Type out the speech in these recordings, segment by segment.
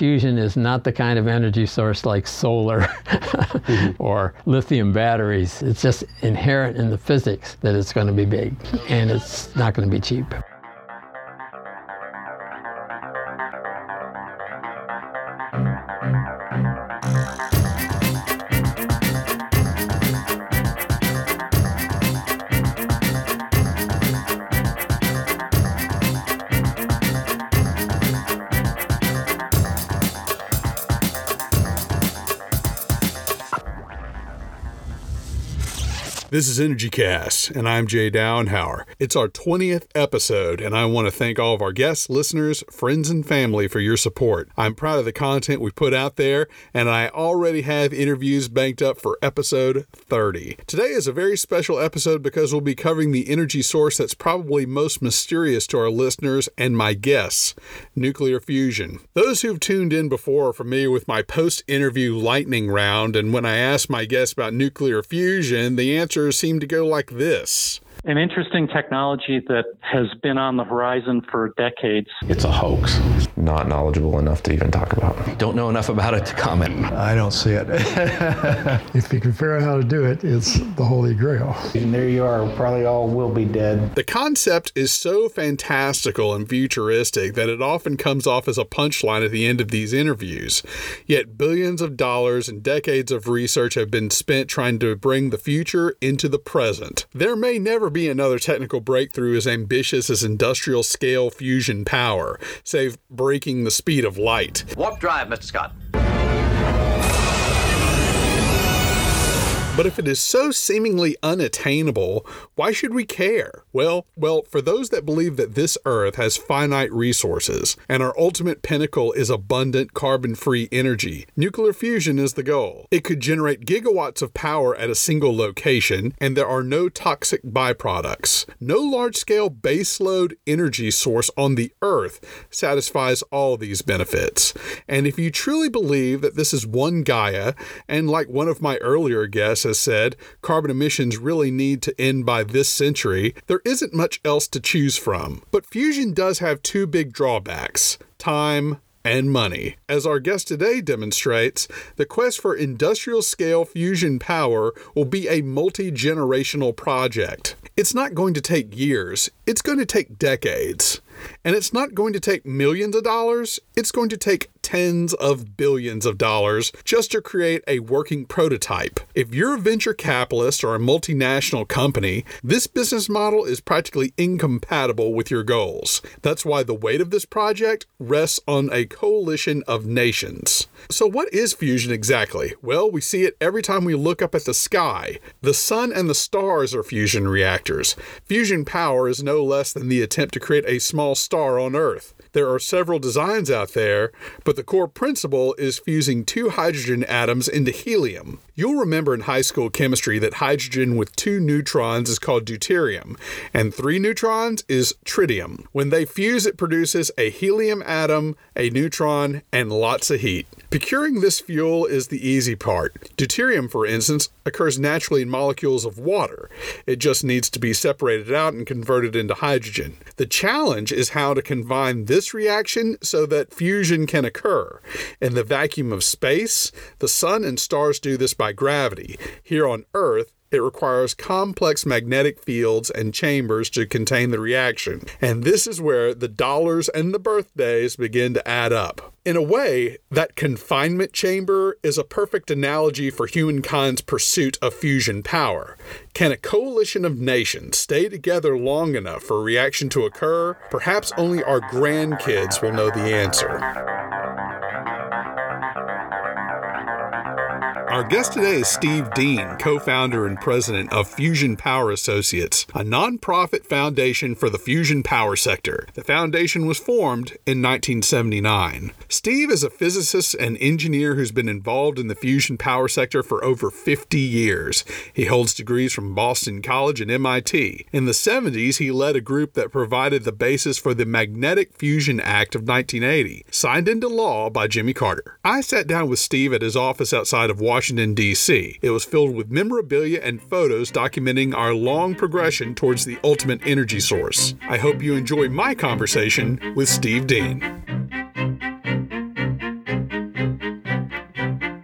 fusion is not the kind of energy source like solar mm-hmm. or lithium batteries. It's just inherent in the physics that it's going to be big, and it's not going to be cheap. This is Energy Cast, and I'm Jay Downhauer. It's our 20th episode, and I want to thank all of our guests, listeners, friends, and family for your support. I'm proud of the content we put out there, and I already have interviews banked up for episode 30. Today is a very special episode because we'll be covering the energy source that's probably most mysterious to our listeners and my guests nuclear fusion. Those who've tuned in before are familiar with my post interview lightning round, and when I asked my guests about nuclear fusion, the answer seem to go like this an interesting technology that has been on the horizon for decades. It's a hoax. Not knowledgeable enough to even talk about. Don't know enough about it to comment. I don't see it. if you can figure out how to do it, it's the holy grail. And there you are. Probably all will be dead. The concept is so fantastical and futuristic that it often comes off as a punchline at the end of these interviews. Yet billions of dollars and decades of research have been spent trying to bring the future into the present. There may never be another technical breakthrough as ambitious as industrial scale fusion power, save breaking the speed of light. Warp drive, Mr. Scott. But if it is so seemingly unattainable, why should we care? Well, well, for those that believe that this earth has finite resources and our ultimate pinnacle is abundant carbon-free energy, nuclear fusion is the goal. It could generate gigawatts of power at a single location and there are no toxic byproducts. No large-scale baseload energy source on the earth satisfies all these benefits. And if you truly believe that this is one Gaia and like one of my earlier guests has said, carbon emissions really need to end by this century, there isn't much else to choose from. But fusion does have two big drawbacks time and money. As our guest today demonstrates, the quest for industrial scale fusion power will be a multi generational project. It's not going to take years, it's going to take decades. And it's not going to take millions of dollars, it's going to take tens of billions of dollars just to create a working prototype. If you're a venture capitalist or a multinational company, this business model is practically incompatible with your goals. That's why the weight of this project rests on a coalition of nations. So, what is fusion exactly? Well, we see it every time we look up at the sky. The sun and the stars are fusion reactors. Fusion power is no less than the attempt to create a small star on Earth. There are several designs out there, but the core principle is fusing two hydrogen atoms into helium. You'll remember in high school chemistry that hydrogen with two neutrons is called deuterium, and three neutrons is tritium. When they fuse, it produces a helium atom, a neutron, and lots of heat. Procuring this fuel is the easy part. Deuterium, for instance, occurs naturally in molecules of water. It just needs to be separated out and converted into hydrogen. The challenge is how to combine this reaction so that fusion can occur. In the vacuum of space, the sun and stars do this by gravity. Here on Earth, it requires complex magnetic fields and chambers to contain the reaction. And this is where the dollars and the birthdays begin to add up. In a way, that confinement chamber is a perfect analogy for humankind's pursuit of fusion power. Can a coalition of nations stay together long enough for a reaction to occur? Perhaps only our grandkids will know the answer. Our guest today is Steve Dean, co founder and president of Fusion Power Associates, a nonprofit foundation for the fusion power sector. The foundation was formed in 1979. Steve is a physicist and engineer who's been involved in the fusion power sector for over 50 years. He holds degrees from Boston College and MIT. In the 70s, he led a group that provided the basis for the Magnetic Fusion Act of 1980, signed into law by Jimmy Carter. I sat down with Steve at his office outside of Washington. Washington, D.C. It was filled with memorabilia and photos documenting our long progression towards the ultimate energy source. I hope you enjoy my conversation with Steve Dean.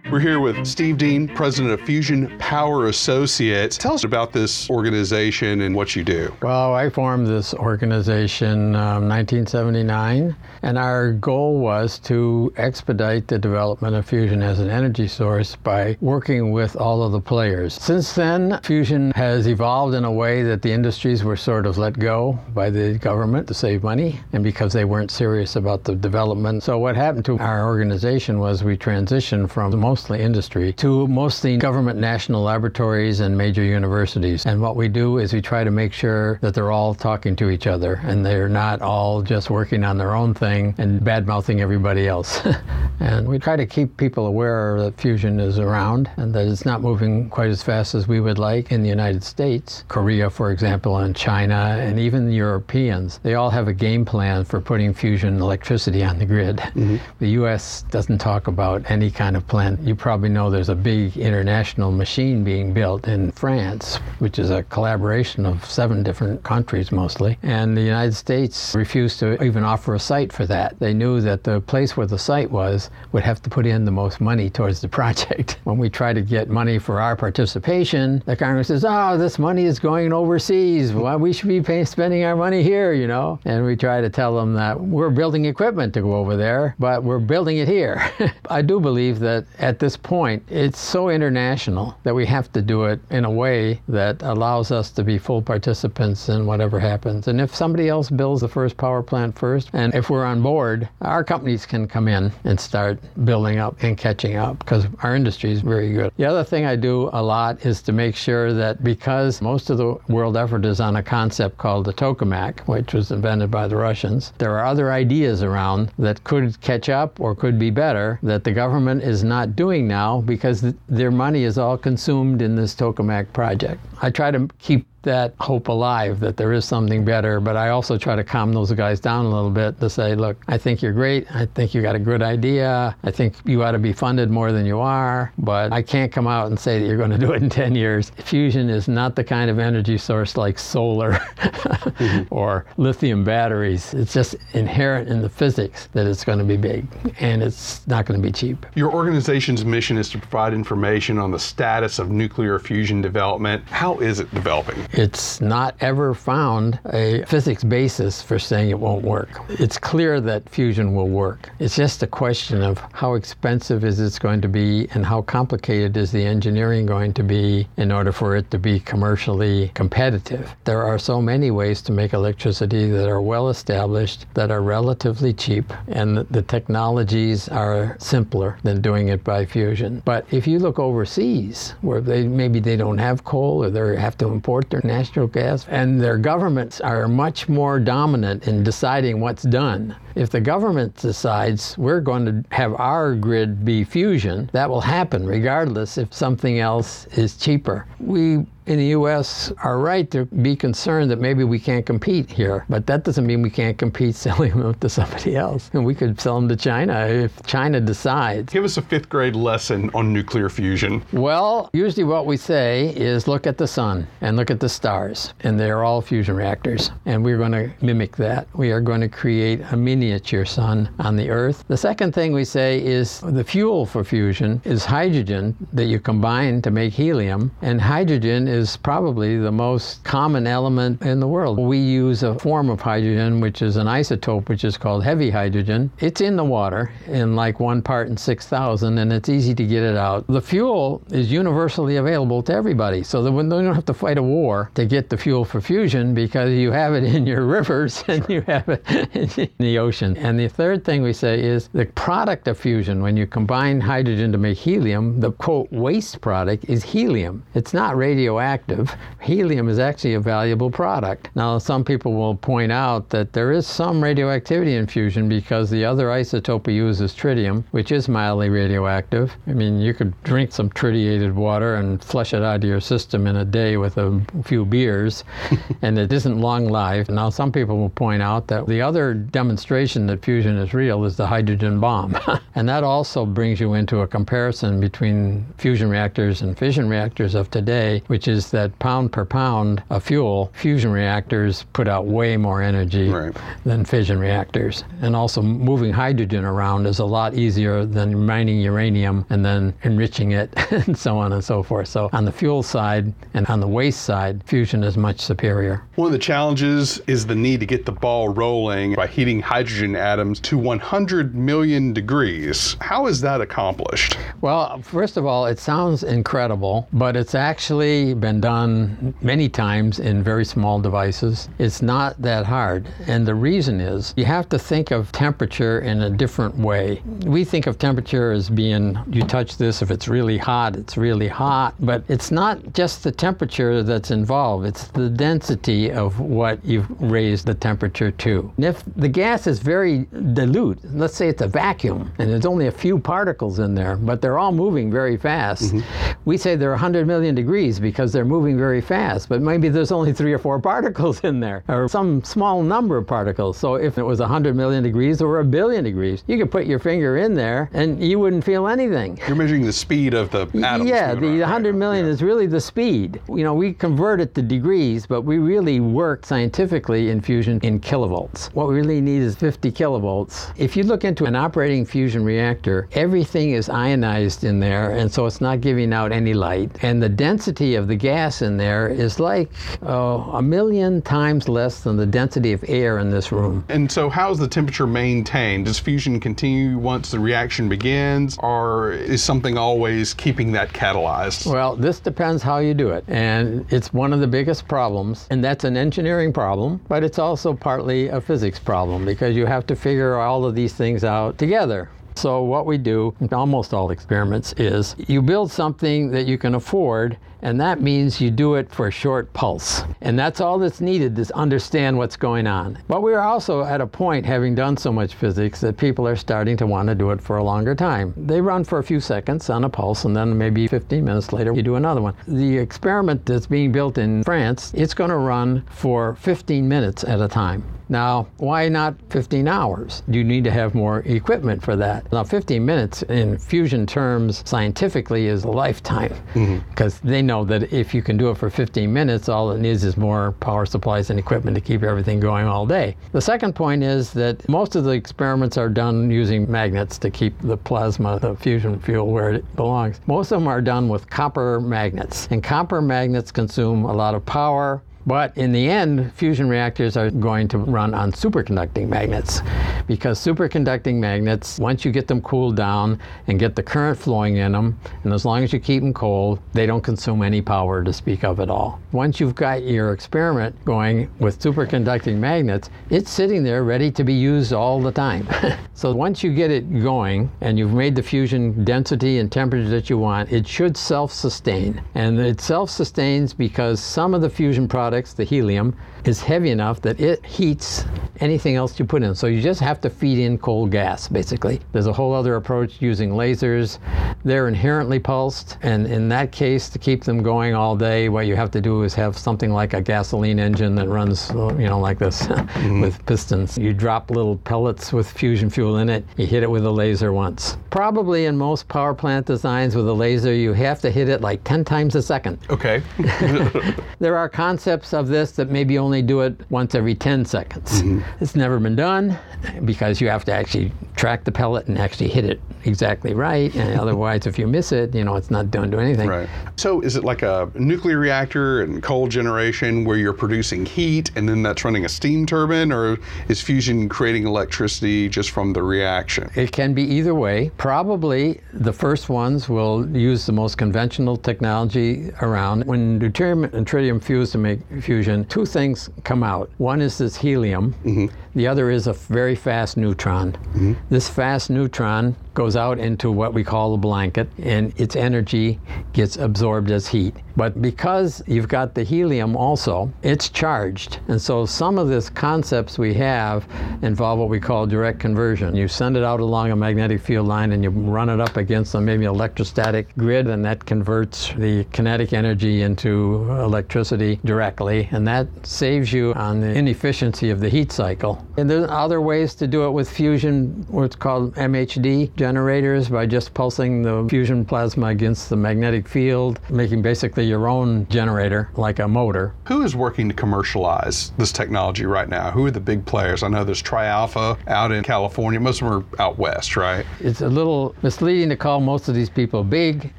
We're here with Steve Dean, president of Fusion Power Associates. Tell us about this organization and what you do. Well, I formed this organization um, 1979, and our goal was to expedite the development of fusion as an energy source by working with all of the players. Since then, fusion has evolved in a way that the industries were sort of let go by the government to save money and because they weren't serious about the development. So, what happened to our organization was we transitioned from mostly industry to mostly government national laboratories and major universities. And what we do is we try to make sure that they're all talking to each other and they're not all just working on their own thing and bad mouthing everybody else. and we try to keep people aware that fusion is around and that it's not moving quite as fast as we would like in the United States. Korea, for example, and China, and even the Europeans, they all have a game plan for putting fusion electricity on the grid. Mm-hmm. The U.S. doesn't talk about any kind of plan. You probably know there's a big international machine being built in France, which is a collaboration of seven different countries mostly. And the United States refused to even offer a site for that. They knew that the place where the site was would have to put in the most money towards the project. when we try to get money for our participation, the Congress says, oh, this money is going overseas. Well, we should be spending our money here, you know? And we try to tell them that we're building equipment to go over there, but we're building it here. I do believe that at this point, it's so international that we have to do it in a way that allows us to be full participants in whatever happens. And if somebody else builds the first power plant first, and if we're on board, our companies can come in and start building up and catching up because our industry is very good. The other thing I do a lot is to make sure that because most of the world effort is on a concept called the tokamak, which was invented by the Russians, there are other ideas around that could catch up or could be better that the government is not doing now because th- their money is all consumed in this tokamak project. I try to keep that hope alive that there is something better. But I also try to calm those guys down a little bit to say, look, I think you're great. I think you got a good idea. I think you ought to be funded more than you are. But I can't come out and say that you're going to do it in 10 years. Fusion is not the kind of energy source like solar mm-hmm. or lithium batteries. It's just inherent in the physics that it's going to be big and it's not going to be cheap. Your organization's mission is to provide information on the status of nuclear fusion development. How is it developing? It's not ever found a physics basis for saying it won't work. It's clear that fusion will work. It's just a question of how expensive is it going to be and how complicated is the engineering going to be in order for it to be commercially competitive. There are so many ways to make electricity that are well established, that are relatively cheap, and the technologies are simpler than doing it by fusion. But if you look overseas, where they maybe they don't have coal or they have to import their natural gas, and their governments are much more dominant in deciding what's done. If the government decides we're going to have our grid be fusion, that will happen regardless if something else is cheaper. We in the U.S. are right to be concerned that maybe we can't compete here, but that doesn't mean we can't compete selling them to somebody else. And we could sell them to China if China decides. Give us a fifth grade lesson on nuclear fusion. Well, usually what we say is look at the sun and look at the stars, and they're all fusion reactors. And we're going to mimic that. We are going to create a miniature sun on the Earth. The second thing we say is the fuel for fusion is hydrogen that you combine to make helium, and hydrogen is is probably the most common element in the world. We use a form of hydrogen, which is an isotope, which is called heavy hydrogen. It's in the water in like one part in 6,000, and it's easy to get it out. The fuel is universally available to everybody, so that when they don't have to fight a war to get the fuel for fusion because you have it in your rivers and you have it in the ocean. And the third thing we say is the product of fusion, when you combine hydrogen to make helium, the quote waste product is helium. It's not radioactive radioactive, helium is actually a valuable product. Now, some people will point out that there is some radioactivity in fusion because the other isotope we use is tritium, which is mildly radioactive. I mean, you could drink some tritiated water and flush it out of your system in a day with a few beers, and it isn't long lived. Now, some people will point out that the other demonstration that fusion is real is the hydrogen bomb. and that also brings you into a comparison between fusion reactors and fission reactors of today, which is is that pound per pound of fuel, fusion reactors put out way more energy Right. than fission reactors. And also, moving hydrogen around is a lot easier than mining uranium and then enriching it and so on and so forth. So, on the fuel side and on the waste side, fusion is much superior. One of the challenges is the need to get the ball rolling by heating hydrogen atoms to 100 million degrees. How is that accomplished? Well, first of all, it sounds incredible, but it's actually been done many times in very small devices. It's not that hard. And the reason is you have to think of temperature in a different way. We think of temperature as being you touch this, if it's really hot, it's really hot. But it's not just the temperature that's involved, it's the density of what you've raised the temperature to. And if the gas is very dilute, let's say it's a vacuum and there's only a few particles in there, but they're all moving very fast. Mm-hmm. We say they're 100 million degrees because they're moving very fast, but maybe there's only three or four particles in there, or some small number of particles. So if it was 100 million degrees or a billion degrees, you could put your finger in there and you wouldn't feel anything. You're measuring the speed of the atoms. Yeah, the around, 100 right? million Yeah. is really the speed. You know, we convert it to degrees, but we really work scientifically in fusion in kilovolts. What we really need is 50 kilovolts. If you look into an operating fusion reactor, everything is ionized in there, and so it's not giving out any light. And the density of the gas in there is like uh, a million times less than the density of air in this room. And so, how is the temperature maintained? Does fusion continue once the reaction begins, or is something always keeping that catalyzed? Well, this depends how you do it. And it's one of the biggest problems. And that's an engineering problem, but it's also partly a physics problem because you have to figure all of these things out together. So, what we do in almost all experiments is you build something that you can afford, and that means you do it for a short pulse. And that's all that's needed to understand what's going on. But we're also at a point, having done so much physics, that people are starting to want to do it for a longer time. They run for a few seconds on a pulse, and then maybe 15 minutes later, you do another one. The experiment that's being built in France, it's going to run for 15 minutes at a time. Now, why not 15 hours? You need to have more equipment for that. Now, 15 minutes in fusion terms scientifically is a lifetime mm-hmm. because they know that if you can do it for 15 minutes, all it needs is more power supplies and equipment to keep everything going all day. The second point is that most of the experiments are done using magnets to keep the plasma, the fusion fuel, where it belongs. Most of them are done with copper magnets, and copper magnets consume a lot of power. But in the end, fusion reactors are going to run on superconducting magnets because superconducting magnets, once you get them cooled down and get the current flowing in them, and as long as you keep them cold, they don't consume any power to speak of at all. Once you've got your experiment going with superconducting magnets, it's sitting there ready to be used all the time. so once you get it going and you've made the fusion density and temperature that you want, it should self-sustain. And it self-sustains because some of the fusion products, the helium, is heavy enough that it heats anything else you put in. So you just have to feed in cold gas, basically. There's a whole other approach using lasers. They're inherently pulsed, and in that case, to keep them going all day, what you have to do is have something like a gasoline engine that runs, you know, like this mm-hmm. with pistons. You drop little pellets with fusion fuel in it, you hit it with a laser once. Probably in most power plant designs with a laser, you have to hit it like 10 times a second. Okay. There are concepts of this that maybe only do it once every 10 seconds. Mm-hmm. It's never been done because you have to actually track the pellet and actually hit it exactly right. And otherwise, if you miss it, you know, it's not going to do anything. Right. So is it like a nuclear reactor and coal generation where you're producing heat and then that's running a steam turbine, or is fusion creating electricity just from the reaction? It can be either way. Probably the first ones will use the most conventional technology around. When deuterium and tritium fuse to make fusion, two things come out. One is this helium, mm-hmm. the other is a very fast neutron. Mm-hmm. This fast neutron goes out into what we call a blanket, and its energy gets absorbed as heat. But because you've got the helium also, it's charged. And so some of these concepts we have involve what we call direct conversion. You send it out along a magnetic field line and you run it up against a maybe electrostatic grid, and that converts the kinetic energy into electricity directly. And that saves you on the inefficiency of the heat cycle. And there's other ways to do it with fusion, what's called MHD generators by just pulsing the fusion plasma against the magnetic field, making basically your own generator like a motor. Who is working to commercialize this technology right now? Who are the big players? I know there's TriAlpha out in California. Most of them are out west, right? It's a little misleading to call most of these people big.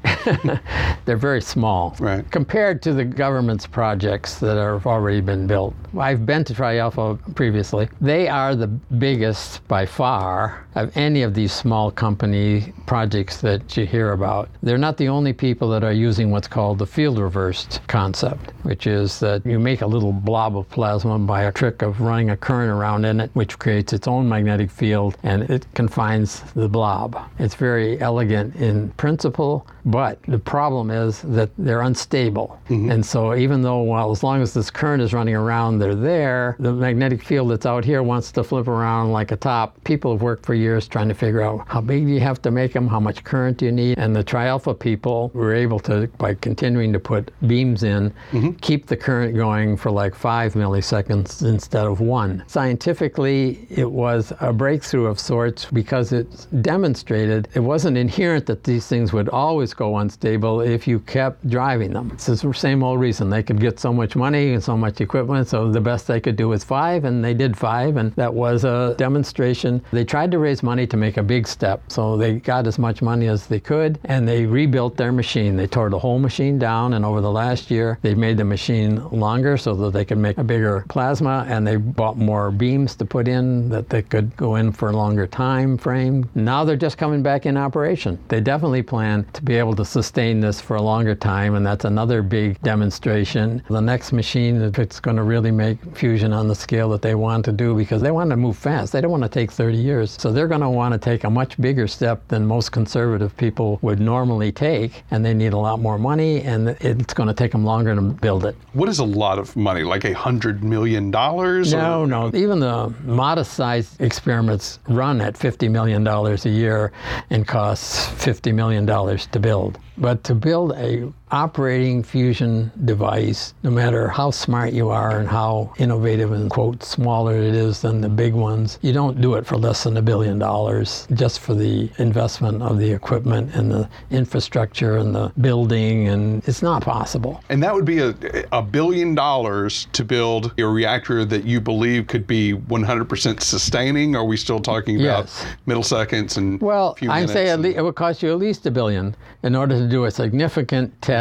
They're very small Right. compared to the government's projects that have already been built. I've been to TriAlpha previously. They are the biggest by far of any of these small company projects that you hear about. They're not the only people that are using what's called the field reversed concept, which is that you make a little blob of plasma by a trick of running a current around in it, which creates its own magnetic field and it confines the blob. It's very elegant in principle, but the problem is that they're unstable. Mm-hmm. And so, even though, well, as long as this current is running around, they're there, the magnetic field that's out here wants to flip around like a top. People have worked for years trying to figure out how big you have to make them, how much current you need. And the trialpha people were able to, by continuing to put beams in, mm-hmm. keep the current going for like five milliseconds instead of one. Scientifically, it was a breakthrough of sorts because it demonstrated it wasn't inherent that these things would always go unstable if you kept driving them. It's the same old reason. They could get so much money and so much equipment, so the best they could do was five, and they did five, and that was a demonstration. They tried to raise money to make a big step, so they got as much money as they could, and they rebuilt their machine. They tore the whole machine down, and over the last year, they made the machine longer so that they could make a bigger plasma, and they bought more beams to put in that they could go in for a longer time frame. Now they're just coming back in operation. They definitely plan to be able to sustain this for a longer time, and that's another big demonstration. The next machine, it's going to really make fusion on the scale that they want to do, because they want to move fast. They don't want to take 30 years. So they're going to want to take a much bigger step than most conservative people would normally take, and they need a lot more money, and it's going to take them longer to build it. What is a lot of money? Like a hundred million dollars? No, no. Even the modest sized experiments run at $50 million a year and costs $50 million to build. But to build a operating fusion device, no matter how smart you are and how innovative and quote smaller it is than the big ones, you don't do it for less than a billion dollars just for the investment of the equipment and the infrastructure and the building and it's not possible. And that would be a, a billion dollars to build a reactor that you believe could be 100% sustaining. Are we still talking about Yes. milliseconds and Well, few I'd say minutes at and- least it would cost you at least a billion in order to do a significant test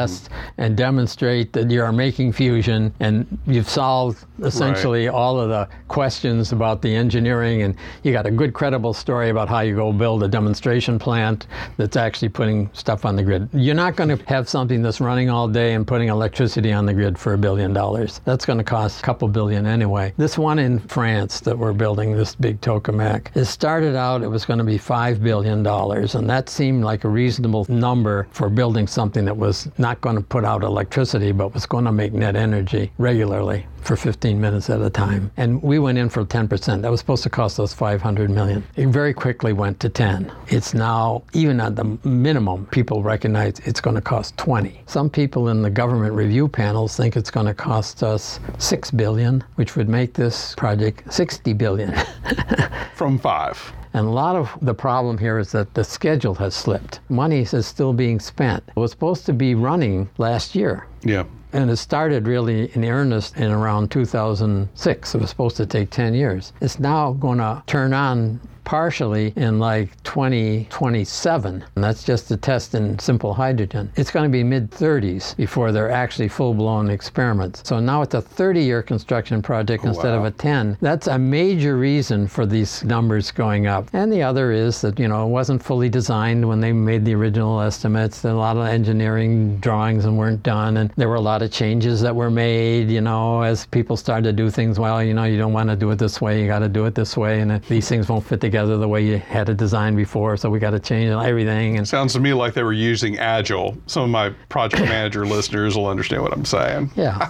and demonstrate that you are making fusion and you've solved essentially all of the questions about the engineering and you got a good credible story about how you go build a demonstration plant that's actually putting stuff on the grid. You're not going to have something that's running all day and putting electricity on the grid for a billion dollars. That's going to cost a couple billion anyway. This one in France that we're building, this big tokamak, it started out it was going to be five billion dollars, and that seemed like a reasonable number for building something that was not going to put out electricity, but was going to make net energy regularly for 15 minutes at a time. And we went in for 10%. That was supposed to cost us 500 million. It very quickly went to 10. It's now, even at the minimum, people recognize it's going to cost 20. Some people in the government review panels think it's going to cost us 6 billion, which would make this project 60 billion. from five. And a lot of the problem here is that the schedule has slipped. Money is still being spent. It was supposed to be running last year. Yeah. And it started really in earnest in around 2006. It was supposed to take 10 years. It's now going to turn on partially in like 2027. And that's just a test in simple hydrogen. It's going to be mid 30s before they're actually full blown experiments. So now it's a 30 year construction project oh, instead of a 10. That's a major reason for these numbers going up. And the other is that, you know, it wasn't fully designed when they made the original estimates. There a lot of engineering drawings and weren't done. And there were a lot of changes that were made, you know, as people started to do things. Well, you know, you don't want to do it this way. You got to do it this way. And these things won't fit together the way you had it designed before. So we got to change everything. And Sounds to me like they were using Agile. Some of my project manager listeners will understand what I'm saying. yeah.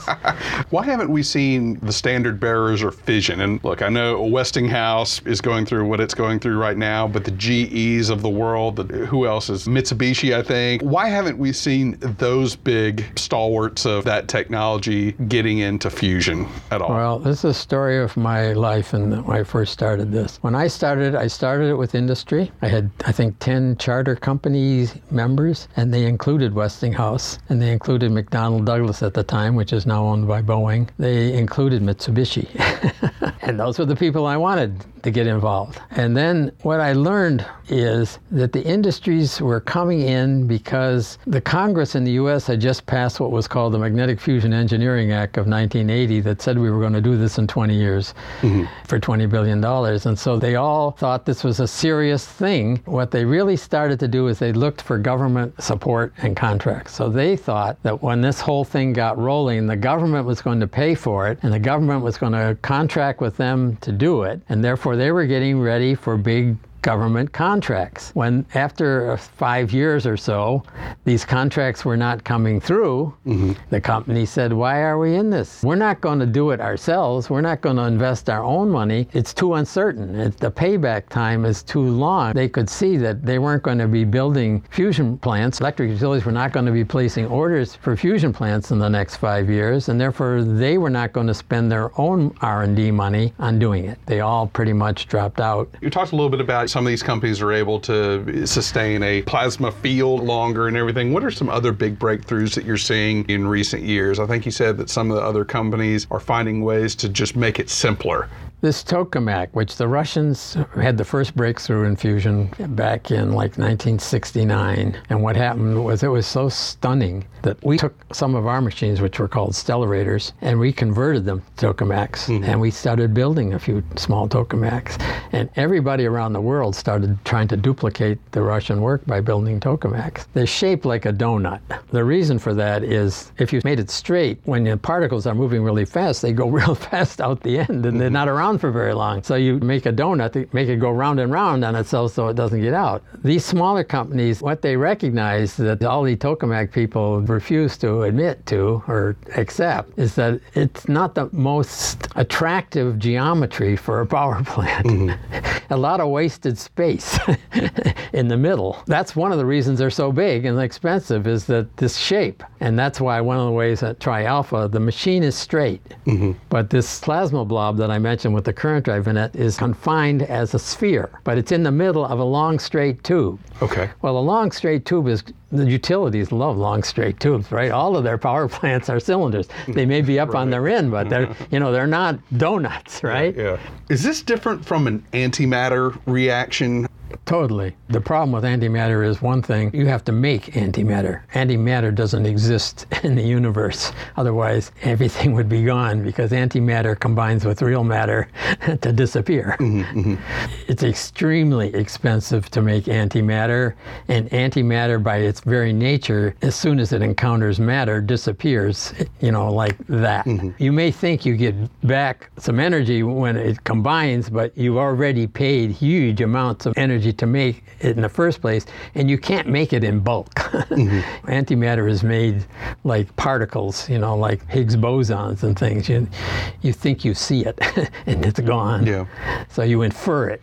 Why haven't we seen the standard bearers or fission? And look, I know Westinghouse is going through what it's going through right now, but the GEs of the world, the, who else is Mitsubishi, I think. Why haven't we seen those big stalwarts of that technology getting into fusion at all? Well, this is a story of my life and when I first started this. When I started, I started it with industry. I had, I think, 10 charter company members, and they included Westinghouse, and they included McDonnell Douglas at the time, which is now owned by Boeing. They included Mitsubishi. and those were the people I wanted to get involved. And then what I learned is that the industries were coming in because the Congress in the US had just passed what was called the Magnetic Fusion Engineering Act of 1980 that said we were going to do this in 20 years mm-hmm. for $20 billion. And so they all thought this was a serious thing. What they really started to do is they looked for government support and contracts. So they thought that when this whole thing got rolling, the government was going to pay for it and the government was going to contract with them to do it. And therefore, they were getting ready for big government contracts. When after five years or so, these contracts were not coming through, mm-hmm. the company said, Why are we in this? We're not going to do it ourselves. We're not going to invest our own money. It's too uncertain. It, the payback time is too long. They could see that they weren't going to be building fusion plants. Electric utilities were not going to be placing orders for fusion plants in the next five years, and therefore they were not going to spend their own R&D money on doing it. They all pretty much dropped out. You talked a little bit about some of these companies are able to sustain a plasma field longer and everything. What are some other big breakthroughs that you're seeing in recent years? I think you said that some of the other companies are finding ways to just make it simpler this tokamak, which the Russians had the first breakthrough in fusion back in like 1969. And what happened was it was so stunning that we took some of our machines, which were called stellarators, and we converted them to tokamaks. Mm-hmm. And we started building a few small tokamaks. And everybody around the world started trying to duplicate the Russian work by building tokamaks. They're shaped like a donut. The reason for that is if you made it straight, when the particles are moving really fast, they go real fast out the end and mm-hmm. they're not around around for very long. So you make a donut make it go round and round on itself so it doesn't get out. These smaller companies, what they recognize that all the tokamak people refuse to admit to or accept is that it's not the most attractive geometry for a power plant. Mm-hmm. a lot of wasted space in the middle. That's one of the reasons they're so big and expensive is that this shape. And that's why one of the ways at Tri-Alpha, the machine is straight. Mm-hmm. But this plasma blob that I mentioned with the current drive in it is confined as a sphere, but it's in the middle of a long straight tube. Okay. Well, a long straight tube is the utilities love long straight tubes, right? All of their power plants are cylinders. They may be up right. on their end, but they're you know they're not donuts, right? Yeah, yeah. Is this different from an antimatter reaction? Totally. The problem with antimatter is one thing you have to make antimatter. Antimatter doesn't exist in the universe. Otherwise, everything would be gone because antimatter combines with real matter to disappear. Mm-hmm, mm-hmm. It's extremely expensive to make antimatter, and antimatter, by its very nature, as soon as it encounters matter, disappears, you know, like that. Mm-hmm. You may think you get back some energy when it combines, but you've already paid huge amounts of energy energy to make it in the first place, and you can't make it in bulk. mm-hmm. Antimatter is made like particles, you know, like Higgs bosons and things. You, you think you see it, and it's gone. Yeah. So you infer it,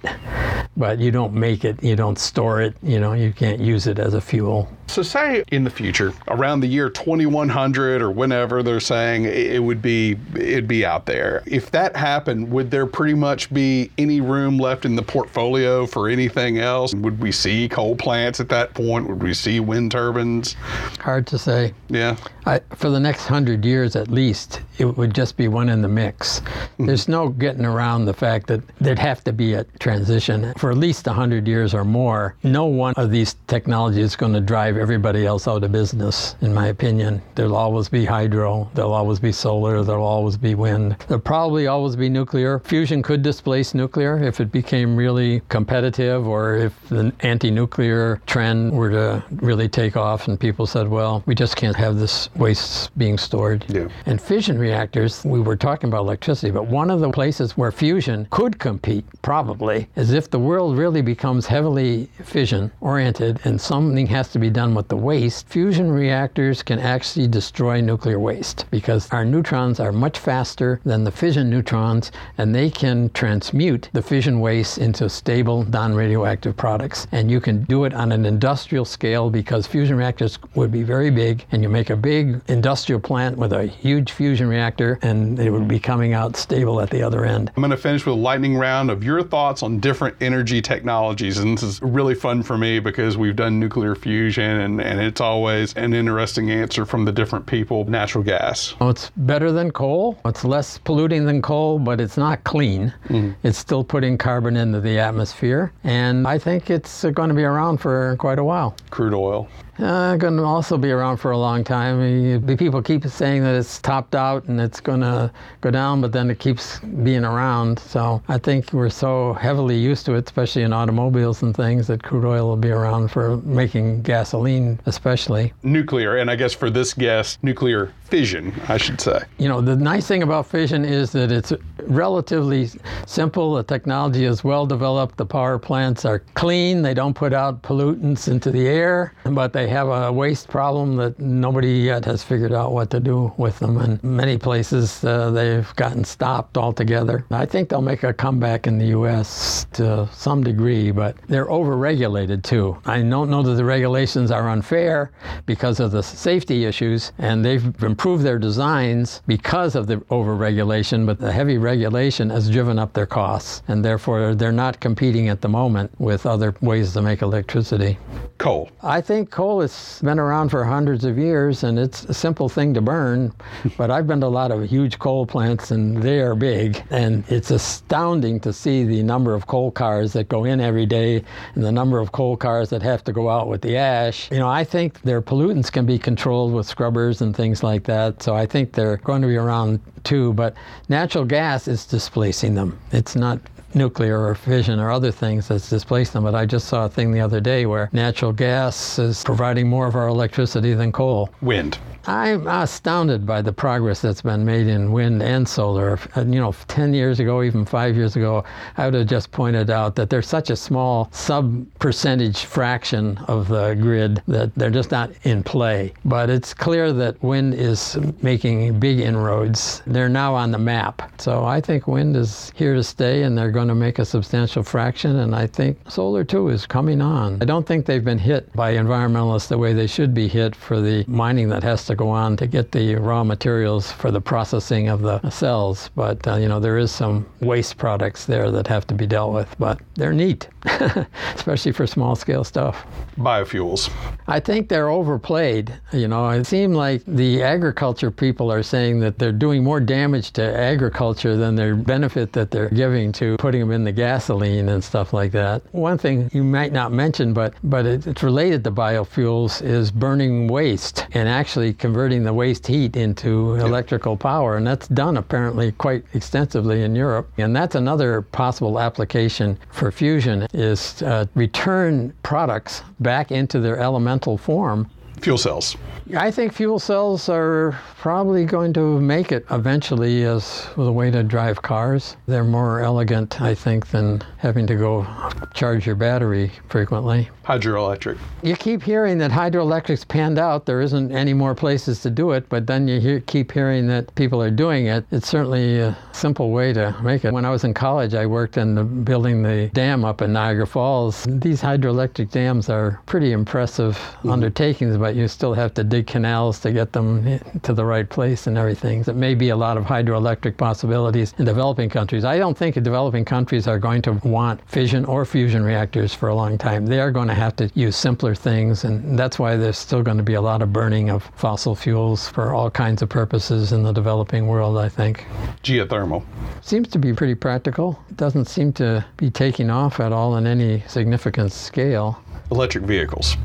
but you don't make it, you don't store it, you know, you can't use it as a fuel. So, say in the future, around the year 2100 or whenever they're saying it would be it'd be out there. If that happened, would there pretty much be any room left in the portfolio for anything else? Would we see coal plants at that point? Would we see wind turbines? Hard to say. Yeah. I, for the next hundred years at least, it would just be one in the mix. Mm-hmm. There's no getting around the fact that there'd have to be a transition for at least hundred years or more. No one of these technologies is going to drive drive everybody else out of business, in my opinion. There'll always be hydro, there'll always be solar, there'll always be wind. There'll probably always be nuclear. Fusion could displace nuclear if it became really competitive or if the anti nuclear trend were to really take off and people said, well, we just can't have this waste being stored. Yeah. And fission reactors, we were talking about electricity, but one of the places where fusion could compete, probably, is if the world really becomes heavily fission oriented and something has to be done done with the waste, fusion reactors can actually destroy nuclear waste because our neutrons are much faster than the fission neutrons and they can transmute the fission waste into stable non radioactive products. And you can do it on an industrial scale because fusion reactors would be very big and you make a big big industrial plant with a huge fusion reactor, and it would be coming out stable at the other end. I'm going to finish with a lightning round of your thoughts on different energy technologies. And this is really fun for me because we've done nuclear fusion, and, and it's always an interesting answer from the different people. Natural gas. Well, it's better than coal. It's less polluting than coal, but it's not clean. Mm-hmm. It's still putting carbon into the atmosphere. And I think it's going to be around for quite a while. Crude oil. Uh, going to also be around for a long time. People keep saying that it's topped out and it's going to go down, but then it keeps being around. So I think we're so heavily used to it, especially in automobiles and things, that crude oil will be around for making gasoline, especially. Nuclear, and I guess for this guest, nuclear fission, I should say. You know, the nice thing about fission is that it's relatively simple. The technology is well developed. The power plants are clean. They don't put out pollutants into the air, but they have a waste problem that nobody yet has figured out what to do with them. And many places uh, they've gotten stopped altogether. I think they'll make a comeback in the U.S. to some degree, but they're overregulated too. I don't know that the regulations are unfair because of the safety issues, and they've improved their designs because of the overregulation, but the heavy regulation has driven up their costs, and therefore they're not competing at the moment with other ways to make electricity. Coal. I think coal has been around for hundreds of years, and it's a simple thing to burn. but I've been to a lot of huge coal plants, and they are big, and it's astounding to see the number of coal cars that go in every day and the number of coal cars that have to go out with the ash. You know, I think their pollutants can be controlled with scrubbers and things like that. So I think they're going to be around too. But natural gas is displacing them. It's not nuclear or fission or other things that's displaced them. But I just saw a thing the other day where natural gas is providing more of our electricity than coal. Wind. I'm astounded by the progress that's been made in wind and solar. And, You know, 10 years ago, even five years ago, I would have just pointed out that there's such a small sub percentage fraction of the grid that they're just not in play. But it's clear that wind is making big inroads. They're now on the map. So I think wind is here to stay and they're going to make a substantial fraction. And I think solar too is coming on. I don't think they've been hit by environmentalists the way they should be hit for the mining that has to go on to get the raw materials for the processing of the cells. But, uh, you know, there is some waste products there that have to be dealt with, but they're neat, especially for small scale stuff. Biofuels. I think they're overplayed. You know, it seems like the agriculture people are saying that they're doing more damage to agriculture than their benefit that they're giving to putting them in the gasoline and stuff like that. One thing you might not mention, but, but it's related to biofuels, is burning waste and actually converting the waste heat into electrical power. And that's done apparently quite extensively in Europe. And that's another possible application for fusion is uh, return products back into their elemental form fuel cells? I think fuel cells are probably going to make it eventually as the way to drive cars. They're more elegant, I think, than having to go charge your battery frequently. Hydroelectric. You keep hearing that hydroelectric's panned out. There isn't any more places to do it, but then you hear, keep hearing that people are doing it. It's certainly a simple way to make it. When I was in college, I worked in the, building the dam up in Niagara Falls. These hydroelectric dams are pretty impressive mm-hmm. undertakings, but you still have to dig canals to get them to the right place and everything. There may be a lot of hydroelectric possibilities in developing countries. I don't think developing countries are going to want fission or fusion reactors for a long time. They are going to have to use simpler things, and that's why there's still going to be a lot of burning of fossil fuels for all kinds of purposes in the developing world, I think. Geothermal. Seems to be pretty practical. It doesn't seem to be taking off at all in any significant scale. Electric vehicles.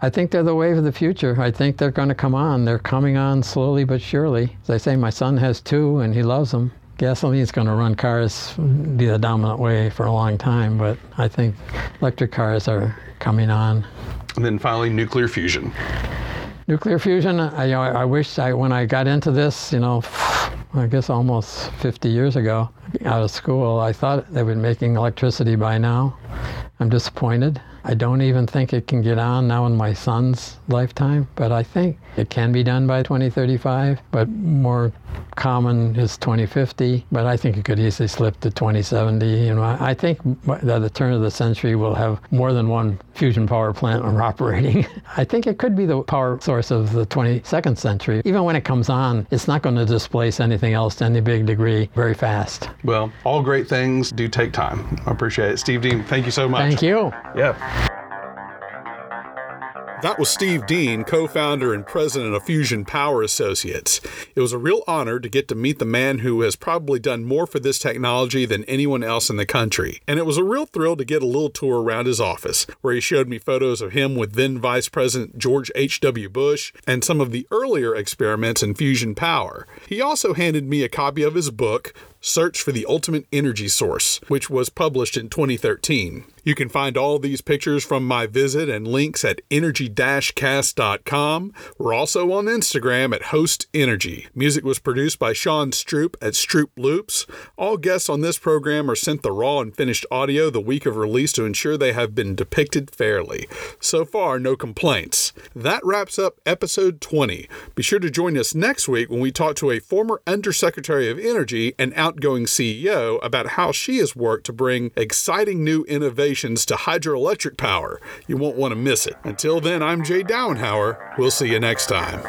I think they're the wave of the future. I think they're going to come on. They're coming on slowly but surely. As I say, my son has two and he loves them. Gasoline is going to run cars, be the dominant way for a long time, but I think electric cars are coming on. And then finally, nuclear fusion. Nuclear fusion, uh, I, I wish I, when I got into this, you know, I guess almost 50 years ago, out of school, I thought they were making electricity by now. I'm disappointed. I don't even think it can get on now in my son's lifetime, but I think it can be done by 2035, but more common is 2050, but I think it could easily slip to 2070. You know, I think at the turn of the century we'll have more than one fusion power plant operating. I think it could be the power source of the 22nd century. Even when it comes on, it's not going to displace anything else to any big degree very fast. Well, all great things do take time. I appreciate it. Steve Dean, thank you so much. Thank you. Yeah. That was Steve Dean, co founder and president of Fusion Power Associates. It was a real honor to get to meet the man who has probably done more for this technology than anyone else in the country. And it was a real thrill to get a little tour around his office, where he showed me photos of him with then Vice President George H.W. Bush and some of the earlier experiments in fusion power. He also handed me a copy of his book, Search for the Ultimate Energy Source, which was published in 2013. You can find all these pictures from my visit and links at energy-cast.com. We're also on Instagram at Host Energy. Music was produced by Sean Stroop at Stroop Loops. All guests on this program are sent the raw and finished audio the week of release to ensure they have been depicted fairly. So far, no complaints. That wraps up episode 20. Be sure to join us next week when we talk to a former Undersecretary of Energy and outgoing CEO about how she has worked to bring exciting new innovations to hydroelectric power. You won't want to miss it. Until then, I'm Jay Dowenhauer. We'll see you next time.